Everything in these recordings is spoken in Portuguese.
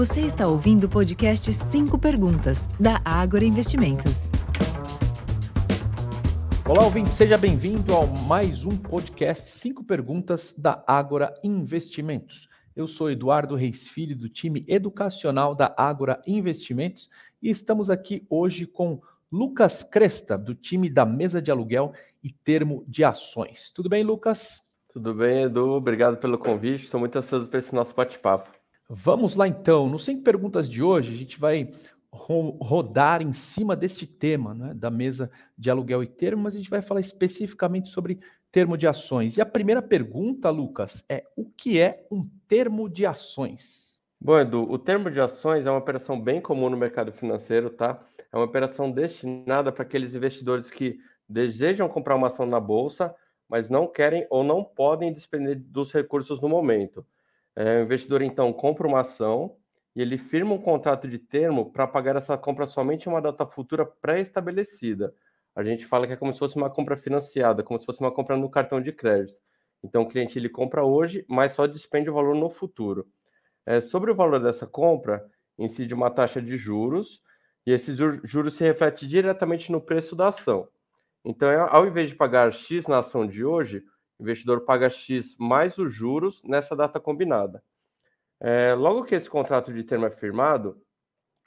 Você está ouvindo o podcast 5 Perguntas, da Ágora Investimentos. Olá, ouvinte, seja bem-vindo ao mais um podcast 5 Perguntas da Ágora Investimentos. Eu sou Eduardo Reis Filho, do time educacional da Ágora Investimentos, e estamos aqui hoje com Lucas Cresta, do time da mesa de aluguel e termo de ações. Tudo bem, Lucas? Tudo bem, Edu. Obrigado pelo convite. Estou muito ansioso para esse nosso bate-papo. Vamos lá então. No 100 perguntas de hoje, a gente vai ro rodar em cima deste tema, né, da mesa de aluguel e termo, mas a gente vai falar especificamente sobre termo de ações. E a primeira pergunta, Lucas, é o que é um termo de ações? Bom, Edu, o termo de ações é uma operação bem comum no mercado financeiro, tá? É uma operação destinada para aqueles investidores que desejam comprar uma ação na bolsa, mas não querem ou não podem despender dos recursos no momento. É, o investidor, então, compra uma ação e ele firma um contrato de termo para pagar essa compra somente em uma data futura pré-estabelecida. A gente fala que é como se fosse uma compra financiada, como se fosse uma compra no cartão de crédito. Então, o cliente ele compra hoje, mas só despende o valor no futuro. É, sobre o valor dessa compra, incide uma taxa de juros, e esse juros se reflete diretamente no preço da ação. Então, ao invés de pagar X na ação de hoje, investidor paga X mais os juros nessa data combinada. É, logo que esse contrato de termo é firmado,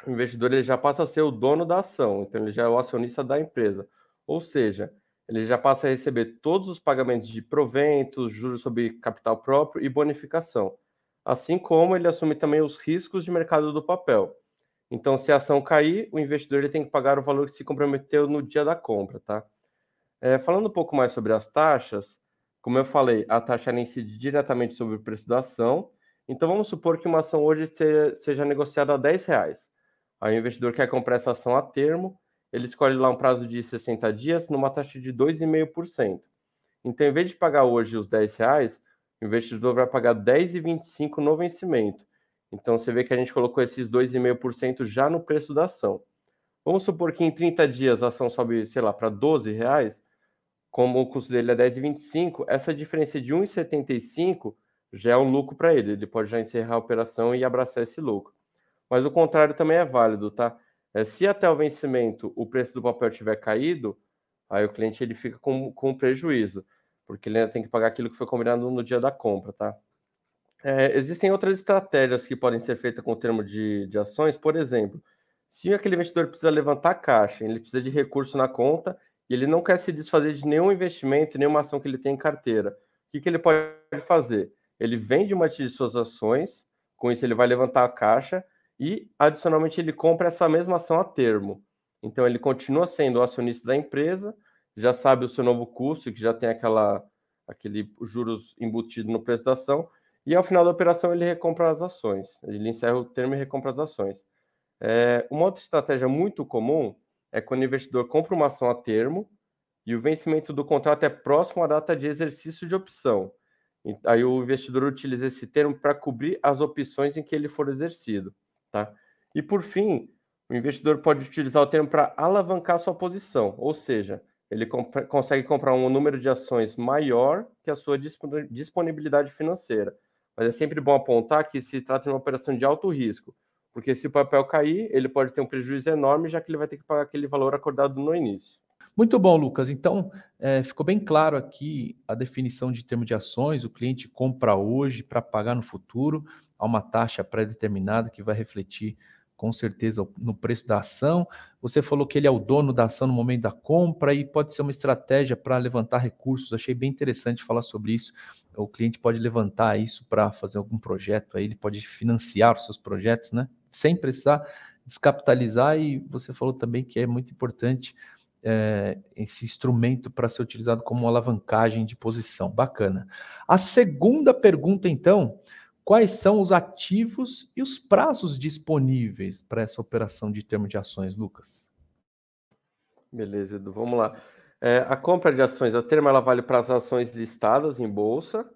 o investidor ele já passa a ser o dono da ação, então ele já é o acionista da empresa. Ou seja, ele já passa a receber todos os pagamentos de proventos, juros sobre capital próprio e bonificação, assim como ele assume também os riscos de mercado do papel. Então, se a ação cair, o investidor ele tem que pagar o valor que se comprometeu no dia da compra, tá? É, falando um pouco mais sobre as taxas, como eu falei, a taxa incide diretamente sobre o preço da ação. Então vamos supor que uma ação hoje seja negociada a 10 reais. Aí o investidor quer comprar essa ação a termo, ele escolhe lá um prazo de 60 dias numa taxa de 2,5%. Então, em vez de pagar hoje os 10 reais, o investidor vai pagar 10,25 no vencimento. Então, você vê que a gente colocou esses 2,5% já no preço da ação. Vamos supor que em 30 dias a ação sobe, sei lá, para 12 reais como o custo dele é 10,25, essa diferença de 1,75 já é um lucro para ele. Ele pode já encerrar a operação e abraçar esse lucro. Mas o contrário também é válido, tá? É, se até o vencimento o preço do papel tiver caído, aí o cliente ele fica com, com prejuízo, porque ele ainda tem que pagar aquilo que foi combinado no dia da compra, tá? É, existem outras estratégias que podem ser feitas com o termo de, de ações, por exemplo, se aquele investidor precisa levantar caixa, ele precisa de recurso na conta ele não quer se desfazer de nenhum investimento, nenhuma ação que ele tem em carteira. O que, que ele pode fazer? Ele vende uma de suas ações, com isso ele vai levantar a caixa e, adicionalmente, ele compra essa mesma ação a termo. Então, ele continua sendo o acionista da empresa, já sabe o seu novo custo, que já tem aquela, aquele juros embutido no preço da ação, e ao final da operação ele recompra as ações. Ele encerra o termo e recompra as ações. É, uma outra estratégia muito comum é quando o investidor compra uma ação a termo e o vencimento do contrato é próximo à data de exercício de opção. Aí o investidor utiliza esse termo para cobrir as opções em que ele for exercido. Tá? E por fim, o investidor pode utilizar o termo para alavancar sua posição, ou seja, ele comp consegue comprar um número de ações maior que a sua disponibilidade financeira. Mas é sempre bom apontar que se trata de uma operação de alto risco, porque se o papel cair, ele pode ter um prejuízo enorme, já que ele vai ter que pagar aquele valor acordado no início. Muito bom, Lucas. Então, é, ficou bem claro aqui a definição de termo de ações. O cliente compra hoje para pagar no futuro a uma taxa pré-determinada que vai refletir com certeza no preço da ação. Você falou que ele é o dono da ação no momento da compra e pode ser uma estratégia para levantar recursos. Achei bem interessante falar sobre isso. O cliente pode levantar isso para fazer algum projeto, aí ele pode financiar os seus projetos, né? sem precisar descapitalizar. E você falou também que é muito importante é, esse instrumento para ser utilizado como alavancagem de posição. Bacana. A segunda pergunta, então, quais são os ativos e os prazos disponíveis para essa operação de termo de ações, Lucas? Beleza, Edu, vamos lá. É, a compra de ações, o termo ela vale para as ações listadas em bolsa,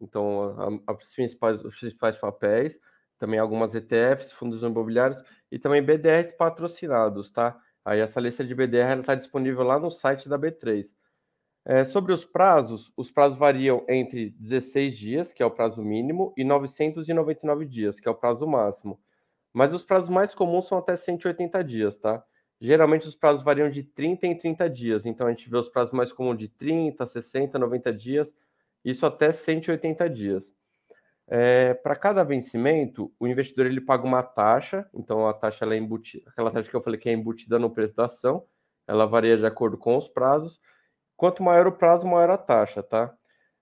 então a, a, os, principais, os principais papéis, também algumas ETFs, fundos imobiliários e também BDRs patrocinados, tá? Aí essa lista de BDR está disponível lá no site da B3. É, sobre os prazos, os prazos variam entre 16 dias, que é o prazo mínimo, e 999 dias, que é o prazo máximo. Mas os prazos mais comuns são até 180 dias, tá? Geralmente os prazos variam de 30 em 30 dias, então a gente vê os prazos mais comuns de 30, 60, 90 dias, isso até 180 dias. É, para cada vencimento, o investidor ele paga uma taxa, então a taxa é embutida, aquela taxa que eu falei que é embutida no preço da ação, ela varia de acordo com os prazos. Quanto maior o prazo, maior a taxa, tá?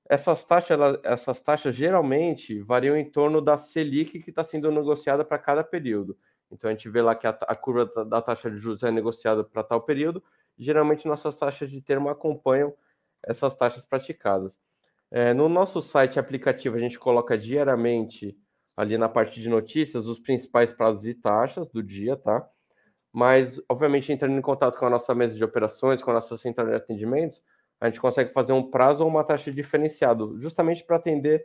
Essas taxas, ela, essas taxas geralmente variam em torno da Selic que está sendo negociada para cada período. Então a gente vê lá que a, a curva da, da, taxa de juros é negociada para tal período. Geralmente nossas taxas de termo acompanham essas taxas praticadas. É, no nosso site aplicativo, a gente coloca diariamente ali na parte de notícias os principais prazos e taxas do dia, tá? Mas, obviamente, entrando em contato com a nossa mesa de operações, com a nossa central de atendimentos, a gente consegue fazer um prazo ou uma taxa diferenciado, justamente para atender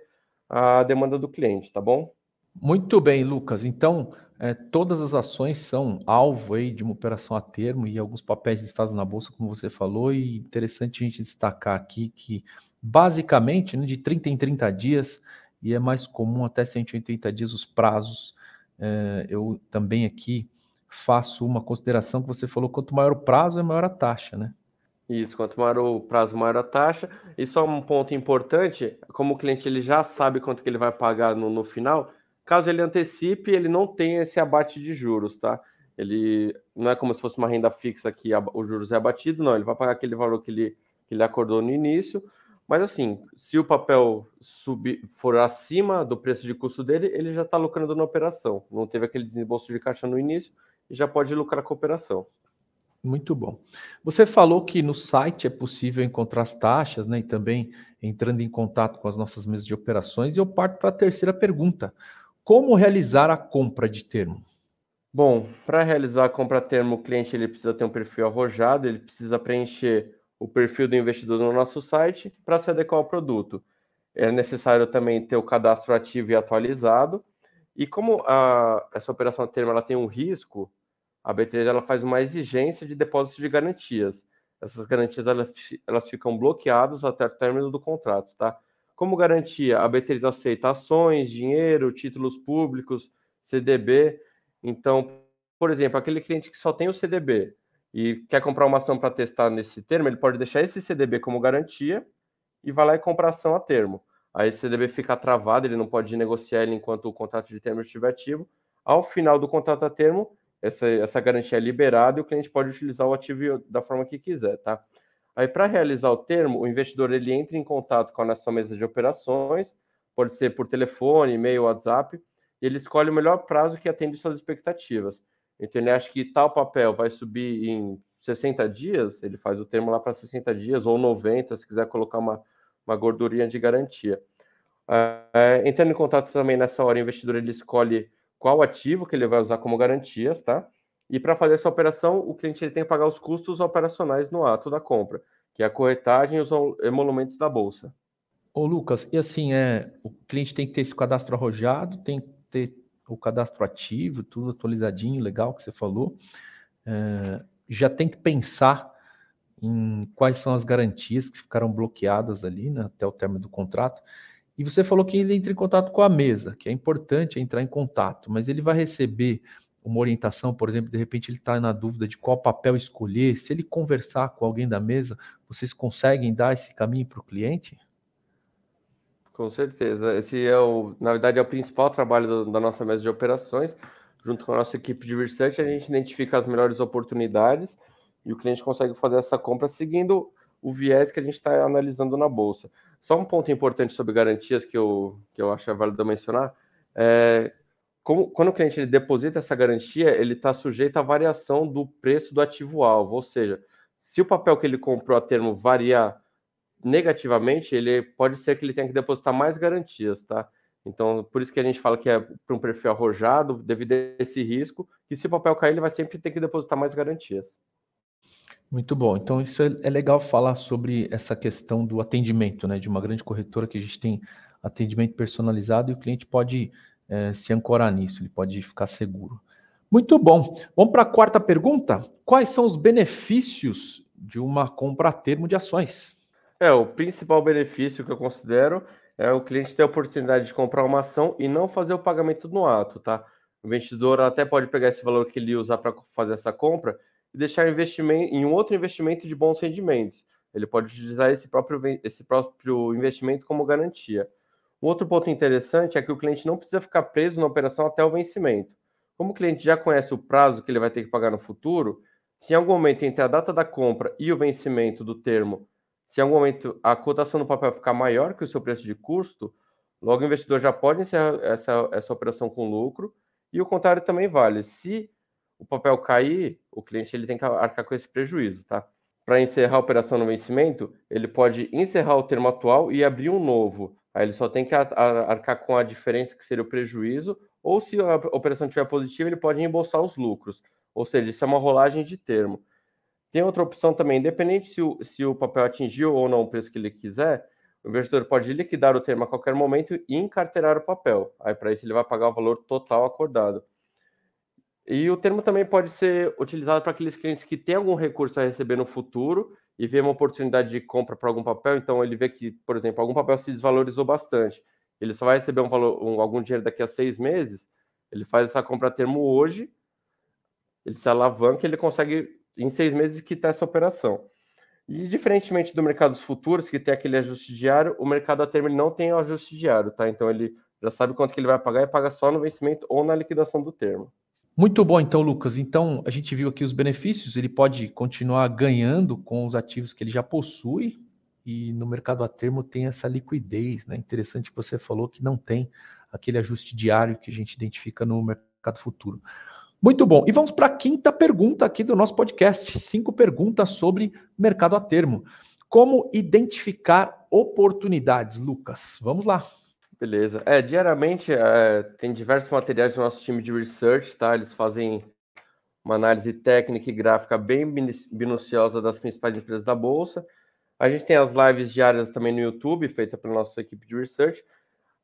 a demanda do cliente, tá bom? Muito bem, Lucas. Então, é, todas as ações são alvo aí de uma operação a termo e alguns papéis listados na bolsa, como você falou, e interessante a gente destacar aqui que basicamente, né, de 30 em 30 dias, e é mais comum até 180 dias os prazos. É, eu também aqui faço uma consideração que você falou, quanto maior o prazo, é maior a taxa, né? Isso, quanto maior o prazo, maior a taxa. E só um ponto importante, como o cliente ele já sabe quanto que ele vai pagar no, no final, caso ele antecipe, ele não tem esse abate de juros, tá? Ele não é como se fosse uma renda fixa que os juros é abatido, não, ele vai pagar aquele valor que ele, que ele acordou no início, mas assim, se o papel subir, for acima do preço de custo dele, ele já está lucrando na operação. Não teve aquele desembolso de caixa no início e já pode lucrar com a operação. Muito bom. Você falou que no site é possível encontrar as taxas, né? E também entrando em contato com as nossas mesas de operações. E eu parto para a terceira pergunta: como realizar a compra de termo? Bom, para realizar a compra a termo, o cliente ele precisa ter um perfil arrojado, ele precisa preencher o perfil do investidor no nosso site para se adequar ao produto. É necessário também ter o cadastro ativo e atualizado. E como a, essa operação a termo ela tem um risco, a B3 ela faz uma exigência de depósito de garantias. Essas garantias elas, elas ficam bloqueadas até o término do contrato, tá? Como garantia, a B3 aceita ações, dinheiro, títulos públicos, CDB. Então, por exemplo, aquele cliente que só tem o CDB, e quer comprar uma ação para testar nesse termo, ele pode deixar esse CDB como garantia e vai lá e comprar ação a termo. Aí esse CDB fica travado, ele não pode negociar ele enquanto o contrato de termo estiver ativo. Ao final do contrato a termo, essa, essa garantia é liberada e o cliente pode utilizar o ativo da forma que quiser, tá? Aí para realizar o termo, o investidor ele entra em contato com a nossa mesa de operações, pode ser por telefone, e-mail, WhatsApp, e ele escolhe o melhor prazo que atende suas expectativas. Então ele acha que tal papel vai subir em 60 dias, ele faz o termo lá para 60 dias, ou 90, se quiser colocar uma, uma gordurinha de garantia. É, entrando em contato também nessa hora, o investidor ele escolhe qual ativo que ele vai usar como garantias, tá? E para fazer essa operação, o cliente ele tem que pagar os custos operacionais no ato da compra, que é a corretagem e os emolumentos da bolsa. Ô Lucas, e assim, é, o cliente tem que ter esse cadastro arrojado, tem que ter o cadastro ativo, tudo atualizadinho, legal que você falou. É, já tem que pensar em quais são as garantias que ficaram bloqueadas ali né, até o término do contrato. E você falou que ele entra em contato com a mesa, que é importante entrar em contato, mas ele vai receber uma orientação, por exemplo, de repente ele está na dúvida de qual papel escolher. Se ele conversar com alguém da mesa, vocês conseguem dar esse caminho para o cliente? Com certeza. Esse é o, na verdade, é o principal trabalho do, da nossa mesa de operações. Junto com a nossa equipe de research, a gente identifica as melhores oportunidades e o cliente consegue fazer essa compra seguindo o viés que a gente está analisando na bolsa. Só um ponto importante sobre garantias que eu, que eu acho válido mencionar é como, quando o cliente ele deposita essa garantia, ele está sujeito à variação do preço do ativo alvo, ou seja, se o papel que ele comprou a termo variar negativamente, ele pode ser que ele tenha que depositar mais garantias, tá? Então, por isso que a gente fala que é para um perfil arrojado, devido a esse risco, que se o papel cair, ele vai sempre ter que depositar mais garantias. Muito bom. Então, isso é, é legal falar sobre essa questão do atendimento, né? De uma grande corretora que a gente tem atendimento personalizado e o cliente pode é, se ancorar nisso, ele pode ficar seguro. Muito bom. Vamos para a quarta pergunta. Quais são os benefícios de uma compra a termo de ações? É, o principal benefício que eu considero é o cliente ter a oportunidade de comprar uma ação e não fazer o pagamento no ato, tá? O investidor até pode pegar esse valor que ele usar para fazer essa compra e deixar investimento em um outro investimento de bons rendimentos. Ele pode utilizar esse próprio, esse próprio investimento como garantia. Outro ponto interessante é que o cliente não precisa ficar preso na operação até o vencimento. Como o cliente já conhece o prazo que ele vai ter que pagar no futuro, se em algum momento entre a data da compra e o vencimento do termo, se em algum momento a cotação do papel ficar maior que o seu preço de custo, logo o investidor já pode encerrar essa, essa operação com lucro e o contrário também vale. Se o papel cair, o cliente ele tem que arcar com esse prejuízo, tá? Para encerrar a operação no vencimento, ele pode encerrar o termo atual e abrir um novo. Aí ele só tem que arcar com a diferença que seria o prejuízo, ou se a operação estiver positiva, ele pode embolsar os lucros. Ou seja, isso é uma rolagem de termo. Tem outra opção também, independente se o, se o papel atingiu ou não o preço que ele quiser, o investidor pode liquidar o termo a qualquer momento e encarteirar o papel. Aí, para isso, ele vai pagar o valor total acordado. E o termo também pode ser utilizado para aqueles clientes que têm algum recurso a receber no futuro e vê uma oportunidade de compra para algum papel. Então, ele vê que, por exemplo, algum papel se desvalorizou bastante. Ele só vai receber um valor, um, algum dinheiro daqui a seis meses. Ele faz essa compra a termo hoje, ele se alavanca ele consegue, em seis meses, quitar essa operação. E diferentemente do mercado dos futuros, que tem aquele ajuste diário, o mercado a termo não tem ajuste diário, tá? Então ele já sabe quanto que ele vai pagar e paga só no vencimento ou na liquidação do termo. Muito bom, então, Lucas. Então, a gente viu aqui os benefícios. Ele pode continuar ganhando com os ativos que ele já possui, e no mercado a termo tem essa liquidez, né? Interessante que você falou que não tem aquele ajuste diário que a gente identifica no mercado futuro. Muito bom. E vamos para a quinta pergunta aqui do nosso podcast. Cinco perguntas sobre mercado a termo. Como identificar oportunidades, Lucas? Vamos lá. Beleza. É, diariamente é, tem diversos materiais do nosso time de research, tá? Eles fazem uma análise técnica e gráfica bem minuciosa das principais empresas da Bolsa. A gente tem as lives diárias também no YouTube, feita pela nossa equipe de research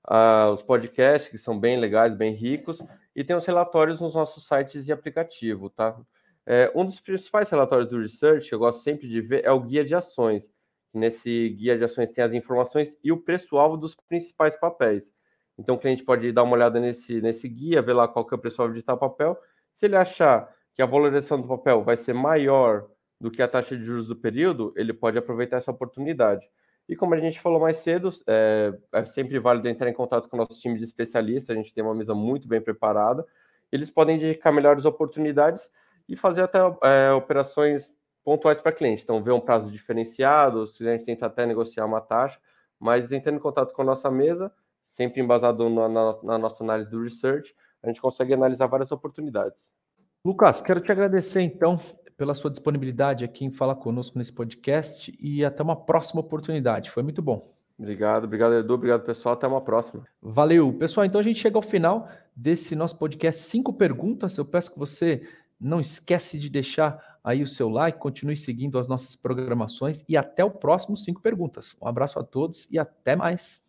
uh, os podcasts, que são bem legais, bem ricos, e tem os relatórios nos nossos sites e aplicativo, tá? É, um dos principais relatórios do Research, que eu gosto sempre de ver, é o guia de ações. Nesse guia de ações tem as informações e o preço-alvo dos principais papéis. Então, o cliente pode dar uma olhada nesse, nesse guia, ver lá qual que é o preço-alvo de tal papel. Se ele achar que a valorização do papel vai ser maior do que a taxa de juros do período, ele pode aproveitar essa oportunidade. E como a gente falou mais cedo, é, é, sempre válido entrar em contato com o nosso time de especialistas, a gente tem uma mesa muito bem preparada. Eles podem indicar melhores oportunidades e fazer até é, operações pontuais para cliente. Então, ver um prazo diferenciado, se a gente tenta até negociar uma taxa, mas entrando em contato com a nossa mesa, sempre embasado na, na, na nossa análise do research, a gente consegue analisar várias oportunidades. Lucas, quero te agradecer então pela sua disponibilidade aqui em falar conosco nesse podcast e até uma próxima oportunidade. Foi muito bom. Obrigado, obrigado, Edu. Obrigado, pessoal. Até uma próxima. Valeu. Pessoal, então a gente chega ao final desse nosso podcast. Cinco perguntas. Eu peço que você não esquece de deixar aí o seu like, continue seguindo as nossas programações e até o próximo Cinco Perguntas. Um abraço a todos e até mais.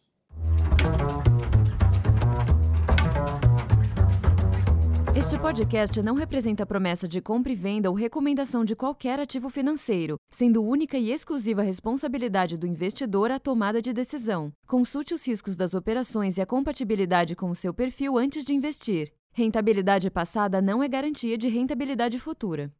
Este podcast não representa promessa de compra e venda ou recomendação de qualquer ativo financeiro, sendo única e exclusiva responsabilidade do investidor a tomada de decisão. Consulte os riscos das operações e a compatibilidade com o seu perfil antes de investir. Rentabilidade passada não é garantia de rentabilidade futura.